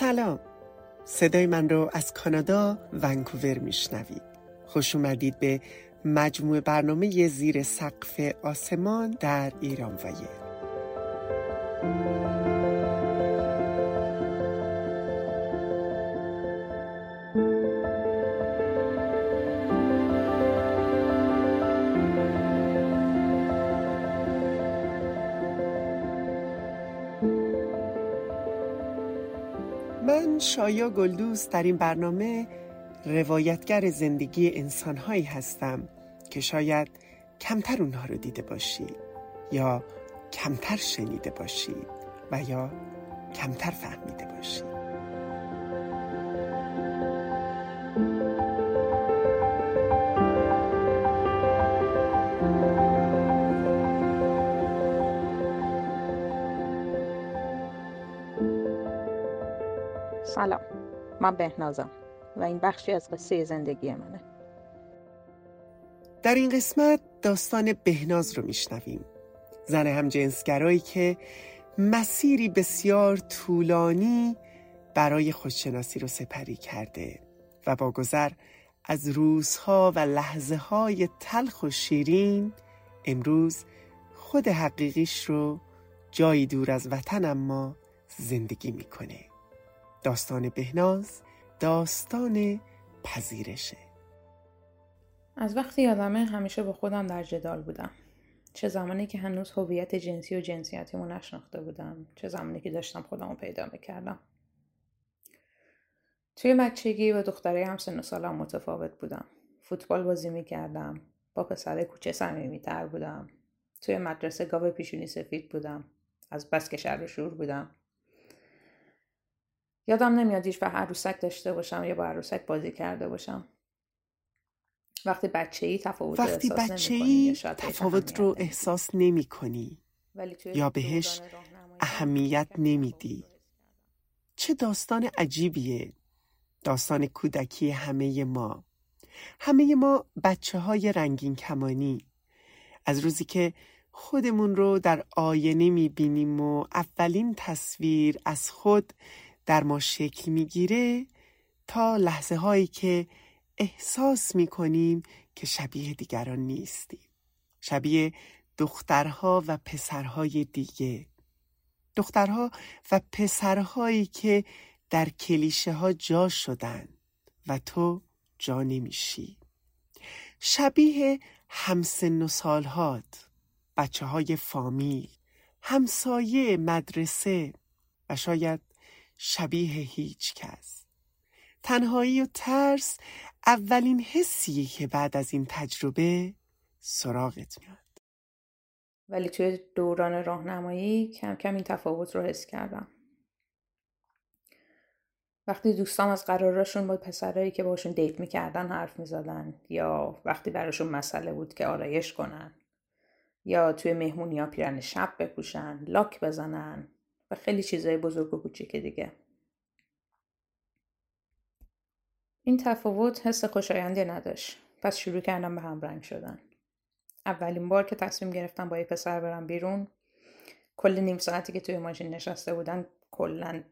سلام. صدای من رو از کانادا ونکوور میشنوید. خوش اومدید به مجموع برنامه زیر سقف آسمان در ایران ویر من شایا گلدوز در این برنامه روایتگر زندگی انسانهایی هستم که شاید کمتر اونها رو دیده باشید یا کمتر شنیده باشید و یا کمتر فهمیده باشید. من بهنازم و این بخشی از قصه زندگی منه. در این قسمت داستان بهناز رو میشنویم. زن همجنسگرایی که مسیری بسیار طولانی برای خودشناسی رو سپری کرده و با گذر از روزها و لحظه های تلخ و شیرین امروز خود حقیقیش رو جایی دور از وطن اما زندگی می‌کنه. داستان بهناز داستان پذیرشه. از وقتی یادمه همیشه با خودم در جدال بودم. چه زمانی که هنوز هویت جنسی و جنسیتیمو نشناخته بودم. چه زمانی که داشتم خودمو پیدا می‌کردم. توی بچگی با دختره هم سن و سالم متفاوت بودم. فوتبال بازی می‌کردم. با پسر کوچه صمیمیتر بودم. توی مدرسه گاو پیشونی سفید بودم. از بس که شر شور بودم. یادم نمیاد هیچ و عروسک داشته باشم یا با عروسک بازی کرده باشم. وقتی بچه ای تفاوت وقتی احساس بچه نمی‌کنی ای تفاوت رو. احساس نمی کنی ولی یا بهش اهمیت نمیدی. چه داستان عجیبیه. داستان کودکی همه ما. همه ما بچه های رنگین کمانی. از روزی که خودمون رو در آینه می‌بینیم و اولین تصویر از خود در ما شکل می‌گیره تا لحظه هایی که احساس می‌کنیم که شبیه دیگران نیستیم. شبیه دخترها و پسرهای دیگه. دخترها و پسرهایی که در کلیشه ها جا شدن و تو جا نمیشی. شبیه همسن و سالهات بچه های فامیل همسایه مدرسه و شاید شبیه هیچ کس. تنهایی و ترس اولین حسیه که بعد از این تجربه سراغت میاد. ولی توی دوران راهنمایی کم کم این تفاوت رو حس کردم. وقتی دوستام از قراراشون با پسرایی که باشون دیت می‌کردن حرف می‌زدن یا وقتی براشون مسئله بود که آرایش کنن یا توی مهمونی ها پیرن شب بپوشن لاک بزنن و خیلی چیزای بزرگ و کوچیک دیگه. این تفاوت حس خوشایندی نداشت. پس شروع کردم به همرنگ شدن. اولین بار که تصمیم گرفتم با یه پسر برم بیرون کل نیم ساعتی که توی ماشین نشسته بودن کلا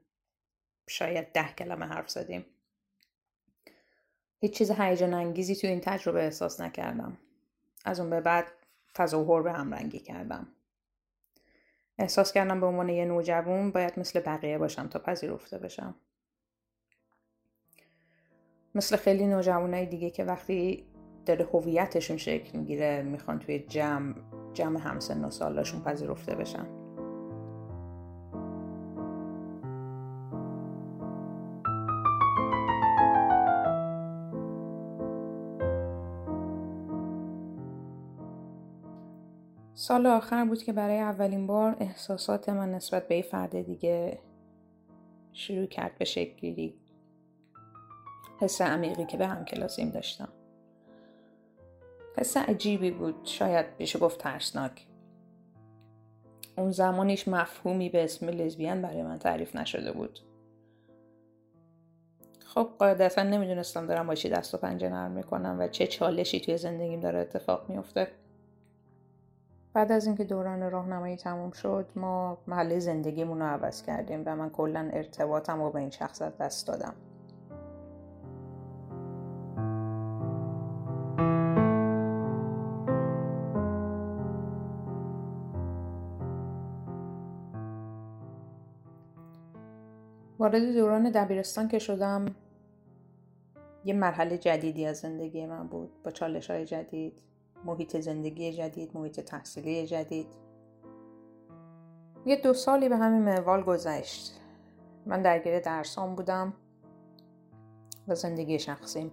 شاید ده کلمه حرف زدیم. هیچ چیز هیجان انگیزی توی این تجربه احساس نکردم. از اون به بعد تظاهر به همرنگی کردم. احساس کردم به عنوان یه نوجوان باید مثل بقیه باشم تا پذیرفته بشم. مثل خیلی نوجوانای دیگه که وقتی داره هویتشون شکل می‌گیره می‌خوان توی جمع جمع همسن و سالاشون پذیرفته بشن. سال آخر بود که برای اولین بار احساسات من نسبت به فرد دیگه شروع کرد به شکل گیری حس عمیقی که به هم کلاسیم داشتم. حس عجیبی بود. شاید بشه گفت ترسناک. اون زمانیش مفهومی به اسم لزبیان برای من تعریف نشده بود. خب قاعدتا نمی‌دونستم دارم با چی دست و پنجه نرم می‌کنم و چه چالشی توی زندگیم داره اتفاق میفته بعد از اینکه دوران راهنمایی تموم شد ما محله زندگیمون رو عوض کردیم و من کلا ارتباطم رو به این شخص دست دادم. وارد دوران دبیرستان که شدم یه مرحله جدیدی از زندگی من بود با چالش های جدید. محیط زندگی جدید محیط تحصیلی جدید. یه دو سالی به همین منوال گذشت. من درگیر درسام بودم و زندگی شخصیم.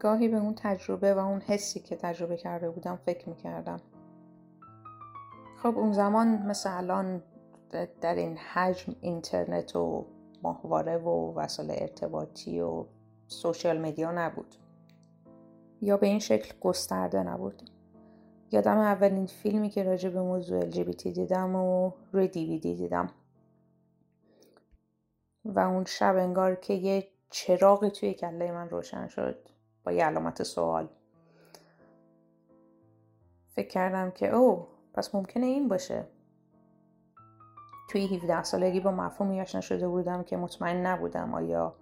گاهی به اون تجربه و اون حسی که تجربه کرده بودم فکر می‌کردم. خب اون زمان مثل الان در این حجم اینترنت و ماهواره و وسایل ارتباطی و سوشیال مدیا نبود. یا به این شکل گسترده نبود یادم اولین فیلمی که راجع به موضوع LGBT دیدم و روی دیویدی دیدم. و اون شب انگار که یه چراغی توی کله من روشن شد. با یه علامت سوال. فکر کردم که او پس ممکنه این باشه. توی 17 سالگی با مفهومی آشنا شده بودم که مطمئن نبودم آیا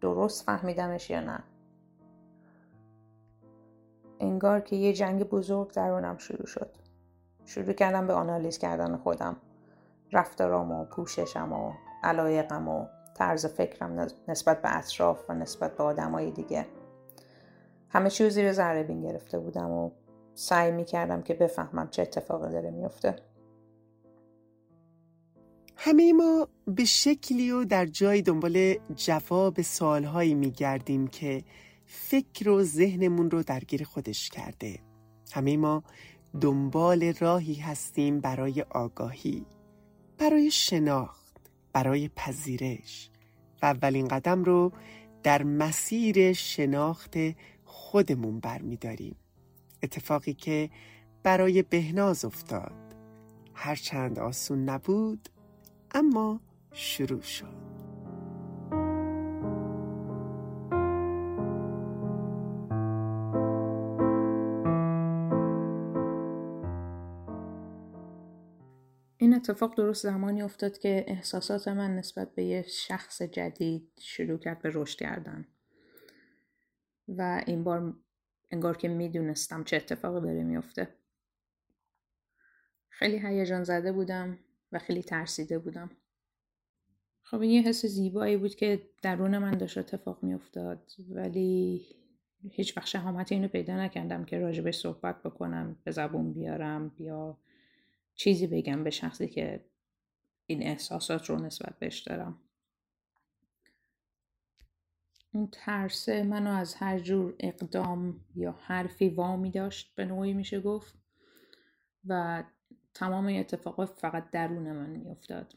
درست فهمیدمش یا نه. انگار که یه جنگ بزرگ درونم شروع شد. شروع کردم به آنالیز کردن خودم. رفتارام و پوششم و علایقم و طرز فکرم نسبت به اطراف و نسبت به آدمای دیگه. همه چیو زیر ذره بین گرفته بودم و سعی می کردم که بفهمم چه اتفاقی داره میفته همه ما به شکلی و در جای دنبال جواب سوالهایی می گردیم که فکر و ذهنمون رو درگیر خودش کرده. همه ما دنبال راهی هستیم برای آگاهی برای شناخت برای پذیرش. و اولین قدم رو در مسیر شناخت خودمون برمیداریم. اتفاقی که برای بهناز افتاد. هرچند آسون نبود اما شروع شد. اتفاق درست زمانی افتاد که احساسات من نسبت به یه شخص جدید شروع کرد به رشد کردن. و این بار انگار که می‌دونستم چه اتفاقی داره میفته خیلی هیجان زده بودم و خیلی ترسیده بودم. خب این یه حس زیبایی بود که درون من داشت اتفاق میافتاد ولی هیچ وقت شهامت اینو پیدا نکردم که راجبش صحبت بکنم به زبون بیارم یا چیزی بگم به شخصی که این احساسات رو نسبت بهش دارم. اون ترسه منو از هر جور اقدام یا حرفی وامی داشت به نوعی میشه گفت. و تمام اتفاقات فقط درون من میافتاد.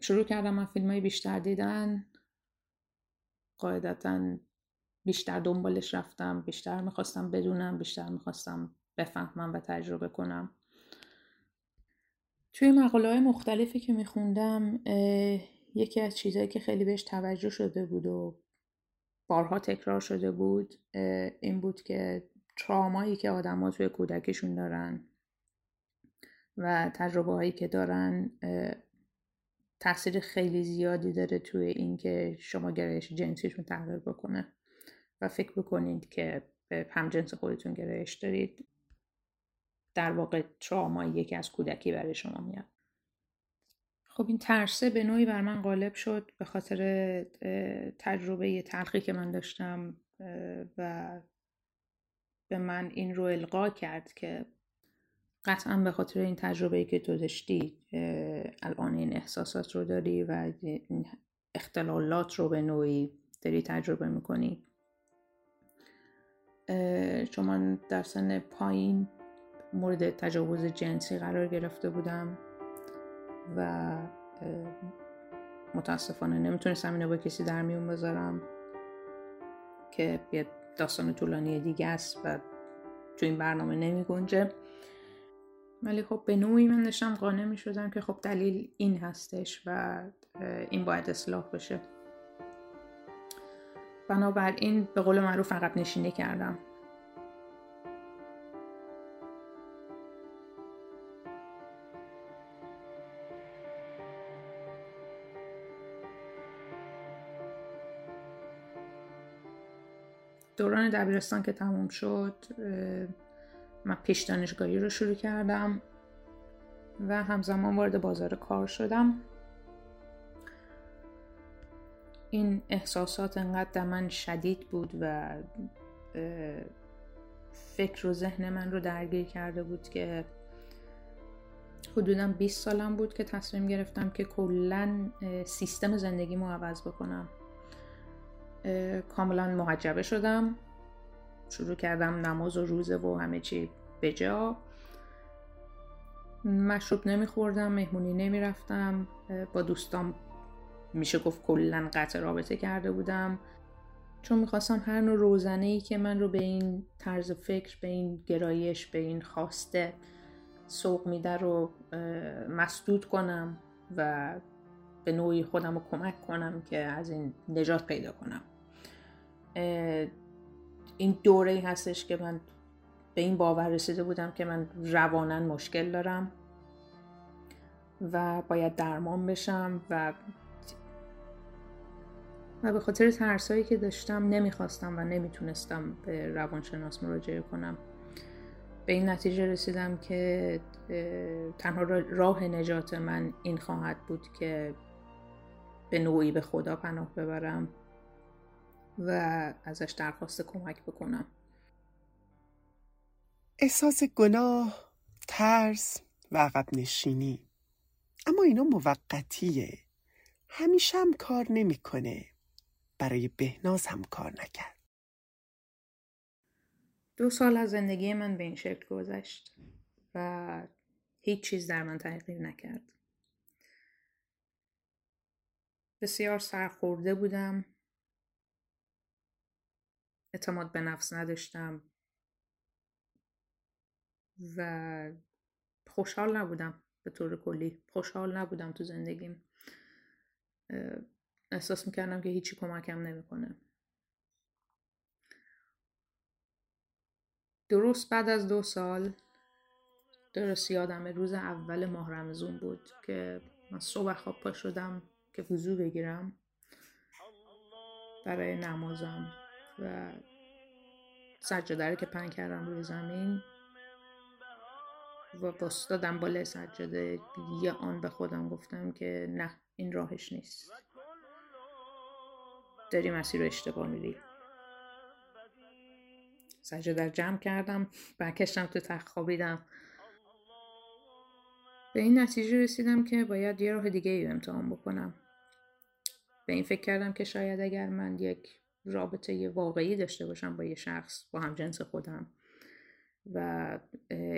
شروع کردم من فیلم های بیشتر دیدن. قاعدتا بیشتر دنبالش رفتم بیشتر می‌خواستم بدونم بیشتر می‌خواستم بفهمم و تجربه کنم. توی مقاله مختلفی که میخوندم یکی از چیزهایی که خیلی بهش توجه شده بود و بارها تکرار شده بود این بود که ترامایی که آدما توی کودکشون دارن و تجربه هایی که دارن تاثیر خیلی زیادی داره توی اینکه شما گرایش جنسیتون تغییر بکنه. و فکر بکنید که به همجنس خودتون گرایش دارید. در واقع تراما یکی از کودکی برای شما میاد؟ خب این ترسه به نوعی بر من غالب شد به خاطر تجربه تلخی که من داشتم و به من این رو القا کرد که قطعا به خاطر این تجربه که تو داشتی الان این احساسات رو داری و این اختلالات رو به نوعی داری تجربه می‌کنی. من در سن پایین مورد تجاوز جنسی قرار گرفته بودم و متاسفانه نمی‌تونستم اینو با کسی در میون بذارم که یه داستان طولانی دیگه است و تو این برنامه نمی گنجه. ولی خب به نوعی من داشتم قانع می شدم که خب دلیل این هستش و این باید اصلاح بشه. بنابراین به قول معروف عقب نشینی کردم. دوران دبیرستان که تموم شد من پیش دانشگاهی رو شروع کردم و همزمان وارد بازار کار شدم. این احساسات انقدر در من شدید بود و فکر و ذهن من رو درگیر کرده بود که حدودا 20 سالم بود که تصمیم گرفتم که کلا سیستم زندگی عوض بکنم. کاملا محجبه شدم. شروع کردم نماز و روزه و همه چی به جا. مشروب نمیخوردم مهمونی نمی‌رفتم. با دوستام میشه گفت کلا قطع رابطه کرده بودم. چون می‌خواستم هر نوع روزنه ای که من رو به این طرز فکر به این گرایش به این خواسته سوق میده رو مسدود کنم و به نوعی خودم رو کمک کنم که از این نجات پیدا کنم. این دوره ای هستش که من به این باور رسیده بودم که من روانن مشکل دارم و باید درمان بشم و و به خاطر ترسایی که داشتم نمی‌خواستم و نمی‌تونستم به روانشناس مراجعه کنم. به این نتیجه رسیدم که تنها راه نجات من این خواهد بود که به نوعی به خدا پناه ببرم. و ازش درخواست کمک بکنم. احساس گناه، ترس و عقب نشینی. اما اینا موقتیه. همیشه هم کار نمی‌کنه. برای بهناز هم کار نکرد. دو سال از زندگی من به این شکل گذشت و هیچ چیز در من تغییر نکرد. بسیار سرخورده بودم. اعتماد به نفس نداشتم. و خوشحال نبودم به طور کلی. خوشحال نبودم تو زندگیم. احساس می‌کردم که هیچی کمکم نمی‌کنه. درست بعد از دو سال درست یادم روز اول ماه رمزون بود که من صبح خواب پا شدم که وضو بگیرم. برای نمازم. و سجاده که پن کردم روی زمین و باستادم بالای سجاده یه آن به خودم گفتم که نه این راهش نیست. داری مسیر رو اشتباه میری سجاده جمع کردم برکشتم تو تخت خوابیدم. به این نتیجه رسیدم که باید یه راه دیگه ای امتحان بکنم. به این فکر کردم که شاید اگر من یک رابطه واقعی داشته باشم با یه شخص با هم جنس خودم و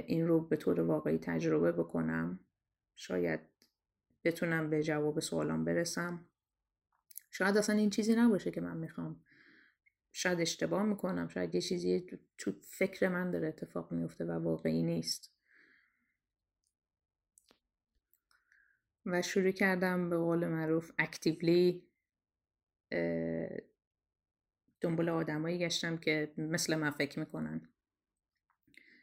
این رو به طور واقعی تجربه بکنم. شاید بتونم به جواب سوالام برسم. شاید اصلا این چیزی نباشه که من می‌خوام. شاید اشتباه می‌کنم شاید یه چیزی تو فکر من داره اتفاق میفته و واقعی نیست. و شروع کردم به قول معروف اکتیولی دنبال آدمایی گشتم که مثل من فکر می‌کنن.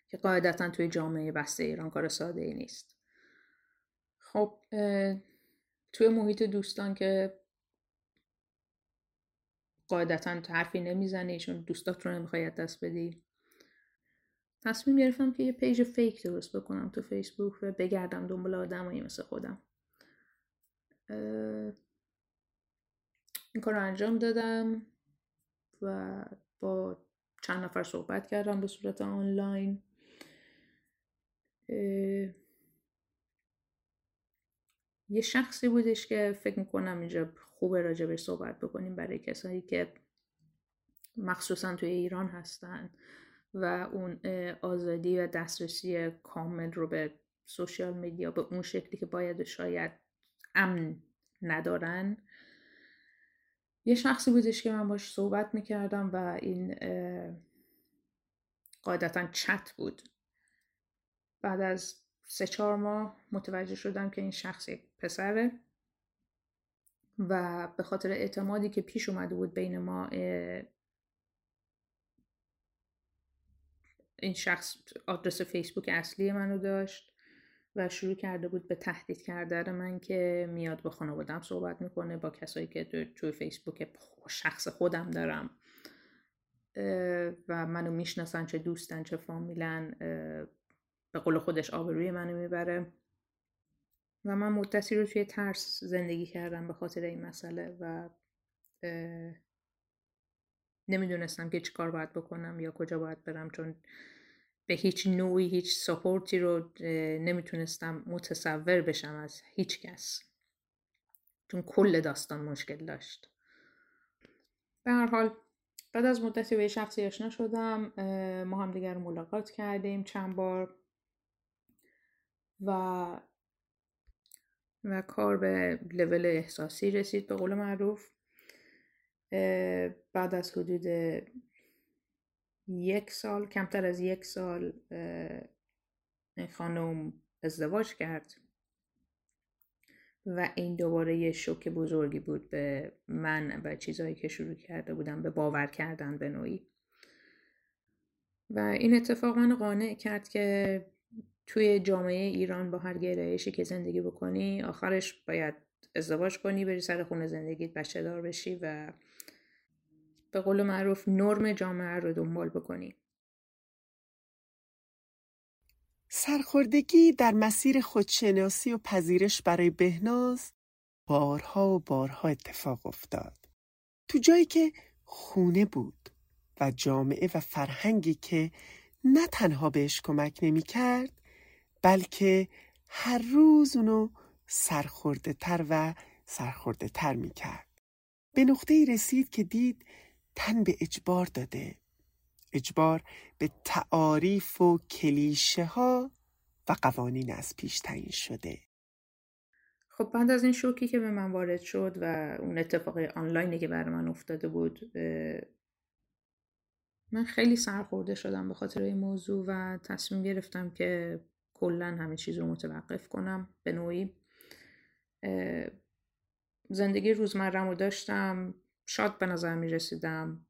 که قاعدتا توی جامعه بسته ایران کار ساده ای نیست. خب توی محیط دوستان که قاعدتا حرفی نمی‌زنی چون دوستات رو نمی‌خوای دست بدی. تصمیم گرفتم که یه page fake درست بکنم تو فیسبوک و بگردم دنبال آدمایی مثل خودم. این کار رو انجام دادم. و با چند نفر صحبت کردم به صورت آنلاین. یه شخصی بودش که فکر می‌کنم اینجا خوبه راجع صحبت بکنیم برای کسایی که مخصوصا توی ایران هستن و اون آزادی و دسترسی کامل رو به سوشیال میدیا به اون شکلی که باید شاید امن ندارن. یه شخصی بودش که من باش صحبت می‌کردم و این قاعدتا چت بود. بعد از سه چهار ماه متوجه شدم که این شخص یک پسره و به خاطر اعتمادی که پیش اومده بود بین ما این شخص آدرس فیسبوک اصلی منو داشت. و شروع کرده بود به تهدید کردن من که میاد با خانوادم صحبت می‌کنه با کسایی که توی فیسبوک شخص خودم دارم. و منو می‌شناسن چه دوستن چه فامیلن به قول خودش آبروی منو می‌بره. و من مدتی رو توی ترس زندگی کردم به خاطر این مسئله و نمی‌دونستم که چی کار باید بکنم یا کجا باید برم چون به هیچ نوعی هیچ سپورتی رو نمی‌تونستم متصور بشم از هیچ کس. چون کل داستان مشکل داشت. به هر حال بعد از مدتی به شخصی آشنا شدم ما هم دیگر ملاقات کردیم چند بار. و و کار به لول احساسی رسید به قول معروف. بعد از حدود یک سال کمتر از یک سال خانم ازدواج کرد. و این دوباره یه شوک بزرگی بود به من و چیزهایی که شروع کرده بودم به باور کردن به نوعی. و این اتفاق من قانع کرد که توی جامعه ایران با هر گرایشی که زندگی بکنی آخرش باید ازدواج کنی بری سر خونه زندگیت بچه دار بشی و به قول معروف نرم جامعه رو دنبال بکنی سرخوردگی در مسیر خودشناسی و پذیرش برای بهناز بارها و بارها اتفاق افتاد. تو جایی که خونه بود و جامعه و فرهنگی که نه تنها بهش کمک نمی کرد بلکه هر روز اونو سرخورده تر و سرخورده تر می کرد. به نقطه رسید که دید تن به اجبار داده. اجبار به تعاریف و کلیشه ها و قوانین از پیش تعیین شده. خب بعد از این شوکی که به من وارد شد و اون اتفاق آنلاینی که برای من افتاده بود من خیلی سرخورده شدم به خاطر این موضوع و تصمیم گرفتم که کلا همه چیز رو متوقف کنم به نوعی. زندگی روزمرم رو داشتم. شاد به نظر می رسیدم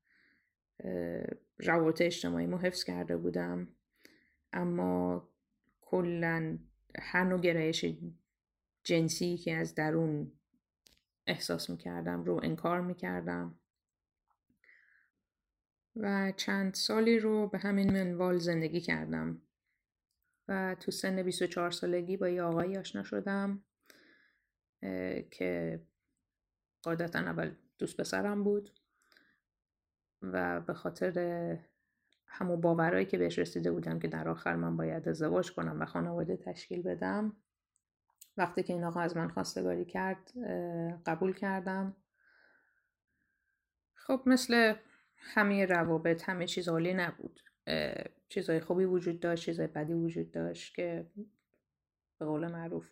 روابط اجتماعی مو حفظ کرده بودم. اما کلا هر نوع گرایش جنسی که از درون احساس می‌کردم رو انکار می‌کردم و چند سالی رو به همین منوال زندگی کردم. و تو سن 24 سالگی با یه آقایی آشنا شدم که قاعدتا اول دوست پسرم بود و به خاطر همو باورایی که بهش رسیده بودم که در آخر من باید ازدواج کنم و خانواده تشکیل بدم وقتی که این آقا از من خواستگاری کرد قبول کردم. خب مثل همه روابط همه چیز عالی نبود. چیزهای خوبی وجود داشت چیزهای بدی وجود داشت که به قول معروف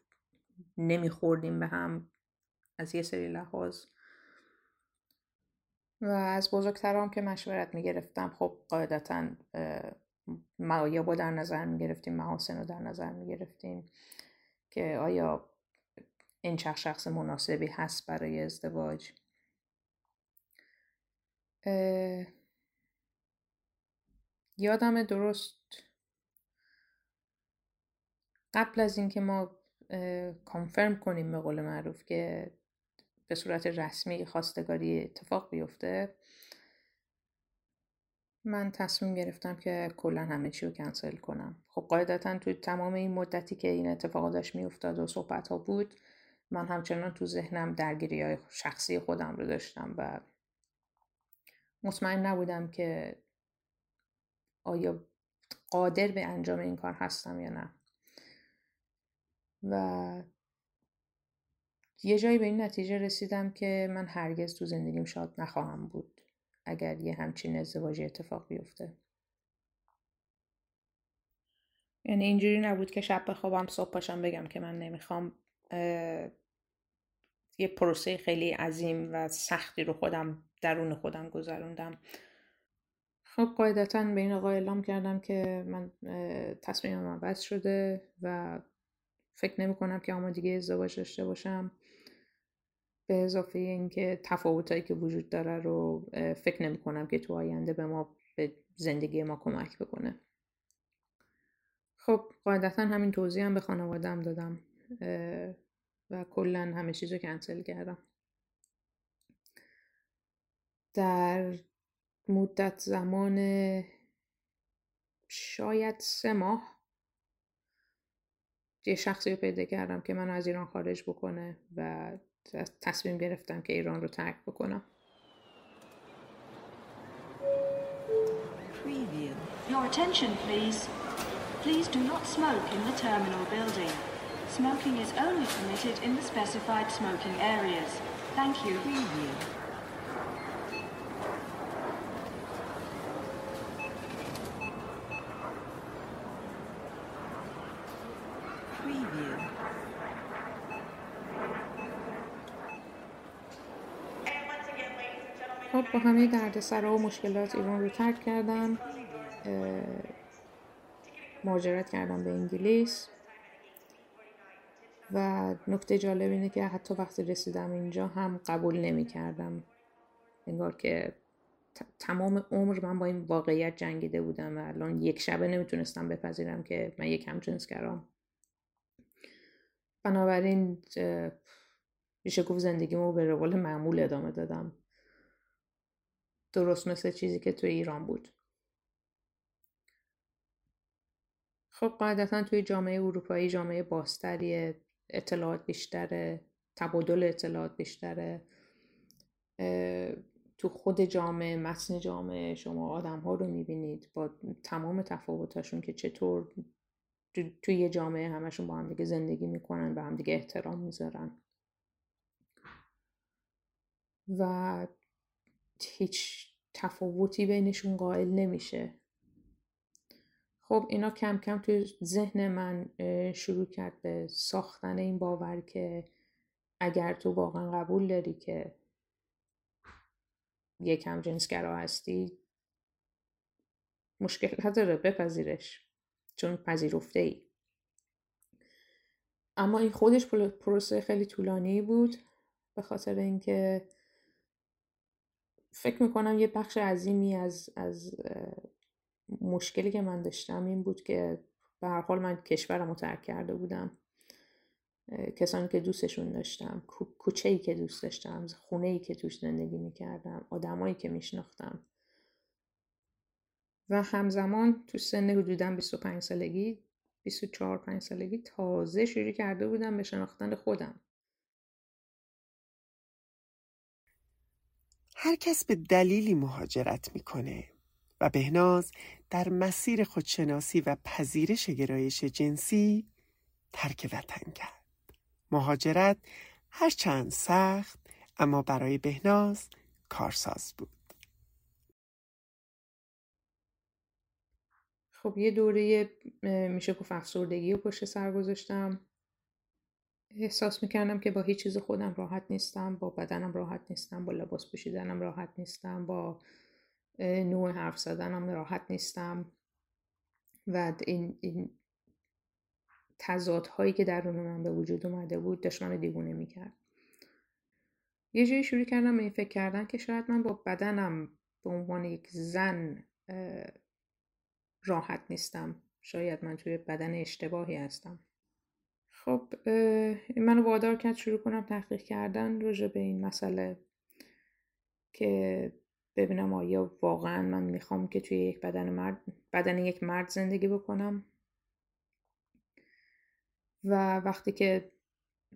نمیخوردیم به هم از یه سری لحاظ. و از بزرگترام که مشورت می‌گرفتم خب قاعدتا معایب رو در نظر می‌گرفتیم محاسن رو در نظر می‌گرفتیم که آیا این چخ شخص مناسبی هست برای ازدواج؟ یادم درست قبل از اینکه ما کانفرم کنیم به قول معروف که به صورت رسمی خواستگاری اتفاق بیفته. من تصمیم گرفتم که کلا همه چی رو کنسل کنم. خب قاعدتا توی تمام این مدتی که این اتفاق داشت میافتاد و صحبت ها بود من همچنان تو ذهنم درگیری های شخصی خودم رو داشتم و مطمئن نبودم که آیا قادر به انجام این کار هستم یا نه. و یه جایی به این نتیجه رسیدم که من هرگز تو زندگیم شاد نخواهم بود اگر یه همچین ازدواجی اتفاق بیفته. یعنی اینجوری نبود که شب بخوابم صبح پاشم بگم که من نمی‌خوام یه پروسه خیلی عظیم و سختی رو خودم درون خودم گذروندم. خب قاعدتا به این آقا اعلام کردم که من تصمیمم عوض شده و فکر نمی کنم که آمادگی ازدواج داشته باشم. به اضافه اینکه تفاوتایی که وجود داره رو فکر نمی کنم که تو آینده به ما به زندگی ما کمک بکنه. خب قاعدتا همین توضیح هم به خانوادم دادم و کلا همه چیز رو کنسل کردم. در مدت زمان شاید سه ماه یه شخصی رو پیدا کردم که من از ایران خارج بکنه و تصمیم گرفتم که ایران رو ترک بکنم Your attention please. Please do not smoke in the terminal building. Smoking is only permitted in the specified smoking areas. Thank you. Preview. با همه دردسرا و مشکلات ایران رو ترک کردم مهاجرت کردم به انگلیس. و نکته جالب اینه که حتی وقتی رسیدم اینجا هم قبول نمی کردم. انگار که تمام عمر من با این واقعیت جنگیده بودم و الان یک شبه نمی‌تونستم بپذیرم که من یک همجنسگرام بنابراین میشه گفت زندگیمو به روال معمول ادامه دادم. درست مثل چیزی که توی ایران بود. خب قاعدتا توی جامعه اروپایی جامعه باستری اطلاعات بیشتره تبادل اطلاعات بیشتره. تو خود جامعه متن جامعه شما آدم ها رو می‌بینید با تمام تفاوتاشون که چطور توی یه جامعه همشون با هم دیگه زندگی می‌کنن و هم دیگه احترام می‌ذارن. و هیچ تفاوتی بینشون قائل نمیشه. خب اینا کم کم توی ذهن من شروع کرد به ساختن این باور که اگر تو واقعا قبول داری که یکم جنسگرا هستی مشکل نداره بپذیرش چون پذیرفته ای اما این خودش پروسه خیلی طولانی بود به خاطر اینکه فکر می‌کنم یه بخش عظیمی از از مشکلی که من داشتم این بود که به هر حال من کشورم ترک کرده بودم. کسانی که دوستشون داشتم کوچه ای که دوست داشتم خونه ای که توش زندگی می‌کردم آدمایی که میشناختم. و همزمان تو سن حدودا 25 سالگی 24 5 سالگی تازه شروع کرده بودم به شناختن خودم. هر کس به دلیلی مهاجرت می‌کنه و بهناز در مسیر خودشناسی و پذیرش گرایش جنسی ترک وطن کرد. مهاجرت هرچند سخت اما برای بهناز کارساز بود. خب یه دوره میشه گفت افسردگی و پشت سر گذاشتم احساس می‌کردم که با هیچ چیز خودم راحت نیستم با بدنم راحت نیستم با لباس پوشیدنم راحت نیستم با نوع حرف زدنم راحت نیستم. و این, این تضادهایی که درون من به وجود اومده بود داشت من دیوونه می‌کرد. یه جایی شروع کردم این فکر کردن که شاید من با بدنم به عنوان یک زن راحت نیستم. شاید من توی بدن اشتباهی هستم. خب منو وادار کرد شروع کنم تحقیق کردن راجع به این مسئله که ببینم آیا واقعا من می‌خوام که توی یک بدن مرد بدن یک مرد زندگی بکنم. و وقتی که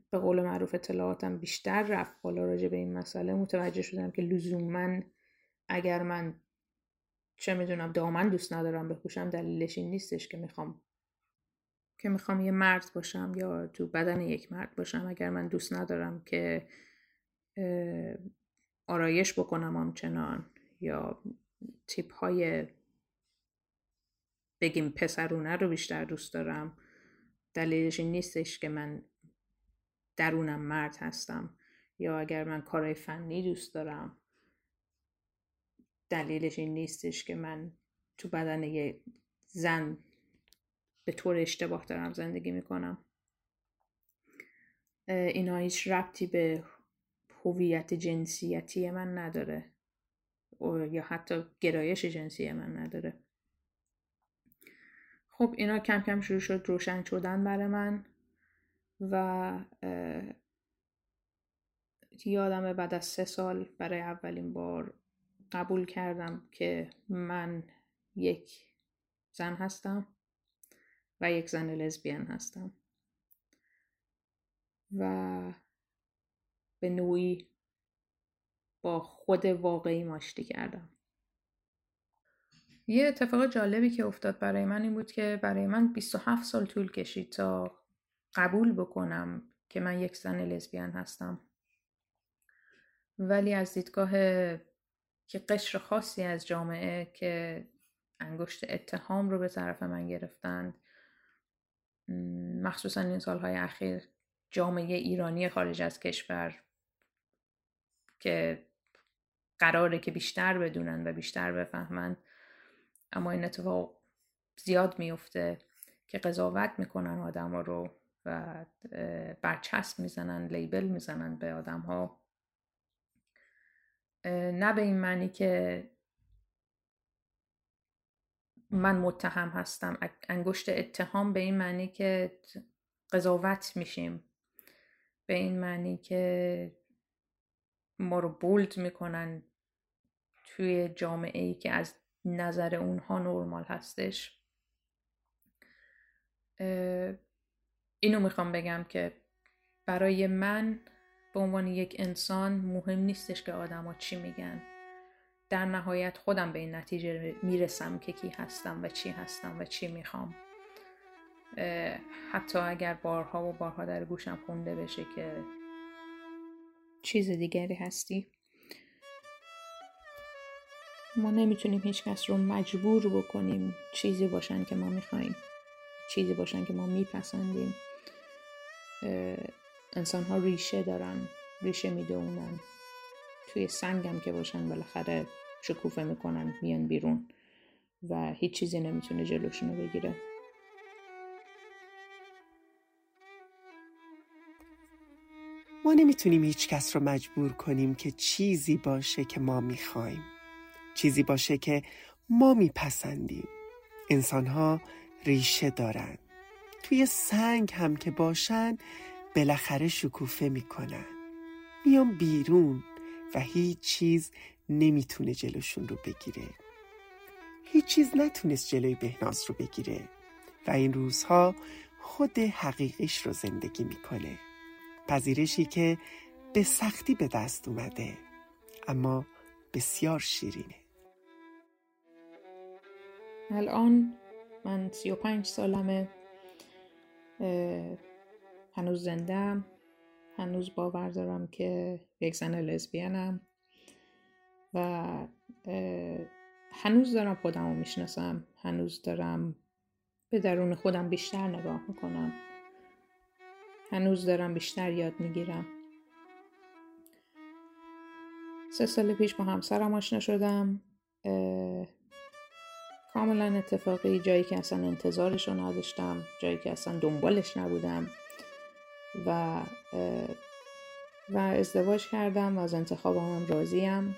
به قول معروف اطلاعاتم بیشتر رفت بالا راجع به این مسئله متوجه شدم که لزوما اگر من چه می‌دونم دامن دوست ندارم بپوشم دلیلش این نیستش که می‌خوام که می‌خوام یه مرد باشم یا تو بدن یک مرد باشم اگر من دوست ندارم که آرایش بکنم همچنان یا تیپ های بگیم پسرونه رو بیشتر دوست دارم. دلیلش این نیستش که من درونم مرد هستم یا اگر من کارهای فنی دوست دارم. دلیلش این نیستش که من تو بدن یه زن به طور اشتباه دارم زندگی می‌کنم. اینا هیچ ربطی به هویت جنسیتی من نداره. یا حتی گرایش جنسی من نداره. خب اینا کم کم شروع شد روشن شدن برای من و یادم بعد از سه سال برای اولین بار قبول کردم که من یک زن هستم. و یک زن لزبیان هستم. و به نوعی با خود واقعی ماشتی کردم. یه اتفاق جالبی که افتاد برای من این بود که برای من 27 سال طول کشید تا قبول بکنم که من یک زن لزبیان هستم. ولی از دیدگاه که قشر خاصی از جامعه که انگشت اتهام رو به طرف من گرفتند مخصوصا این سالهای اخیر جامعه ایرانی خارج از کشور که قراره که بیشتر بدونن و بیشتر بفهمن اما این اتفاق زیاد میفته که قضاوت می‌کنن آدم رو و برچسب می‌زنن لیبل می‌زنن به آدم ها نه به این معنی که من متهم هستم. انگشت اتهام به این معنی که قضاوت میشیم. به این معنی که ما رو بولد می‌کنن توی جامعه ای که از نظر اونها نرمال هستش. اینو می‌خوام بگم که برای من به عنوان یک انسان مهم نیستش که آدما چی میگن. در نهایت خودم به این نتیجه می‌رسم که کی هستم و چی هستم و چی می‌خوام. حتی اگر بارها و بارها در گوشم خونده بشه که چیز دیگری هستی. ما نمی‌تونیم هیچ کس رو مجبور بکنیم چیزی باشن که ما میخواییم چیزی باشن که ما میپسندیم. انسان ها ریشه دارن ریشه می‌دونن. توی سنگم که باشن بالاخره شکوفه می‌کنن میان بیرون و هیچ چیزی نمی‌تونه جلوشونو بگیره. ما نمی‌تونیم هیچ کس رو مجبور کنیم که چیزی باشه که ما می‌خوایم. چیزی باشه که ما میپسندیم. انسان ها ریشه دارن. توی سنگ هم که باشن بالاخره شکوفه می‌کنن. میان بیرون. و هیچ چیز نمی‌تونه جلوشون رو بگیره. هیچ چیز نتونست جلوی بهناز رو بگیره و این روزها خود حقیقیش رو زندگی می‌کنه. پذیرشی که به سختی به دست اومده اما بسیار شیرینه. الان من سی و پنج سالمه هنوز زندم هنوز باور دارم که یک زن لزبیانم و هنوز دارم خودم رو می‌شناسم. هنوز دارم به درون خودم بیشتر نگاه می‌کنم. هنوز دارم بیشتر یاد می‌گیرم. سه سال پیش با همسرم آشنا شدم. کاملا اتفاقی جایی که اصلا انتظارش رو نداشتم جایی که اصلا دنبالش نبودم. و و ازدواج کردم و از انتخابم هم راضیم.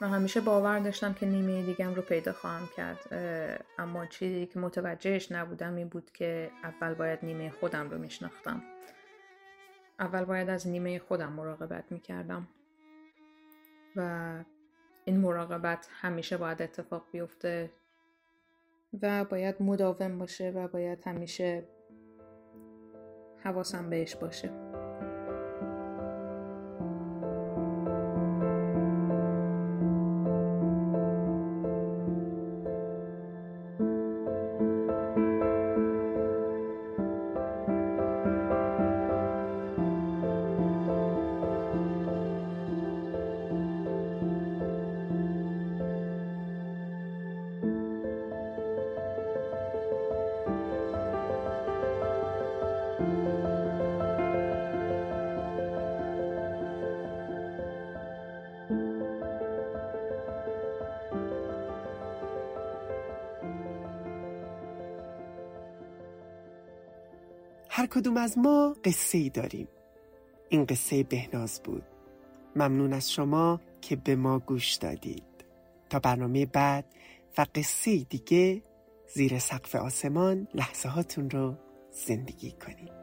و همیشه باور داشتم که نیمه دیگم رو پیدا خواهم کرد اما چیزی که متوجهش نبودم این بود که اول باید نیمه خودم رو میشناختم. اول باید از نیمه خودم مراقبت می‌کردم. و این مراقبت همیشه باید اتفاق بیفته و باید مداوم باشه و باید همیشه حواسم بهش باشه. کدوم از ما قصه ای داریم؟ این قصه بهناز بود. ممنون از شما که به ما گوش دادید. تا برنامه بعد و قصه دیگه زیر سقف آسمان لحظه هاتون رو زندگی کنید.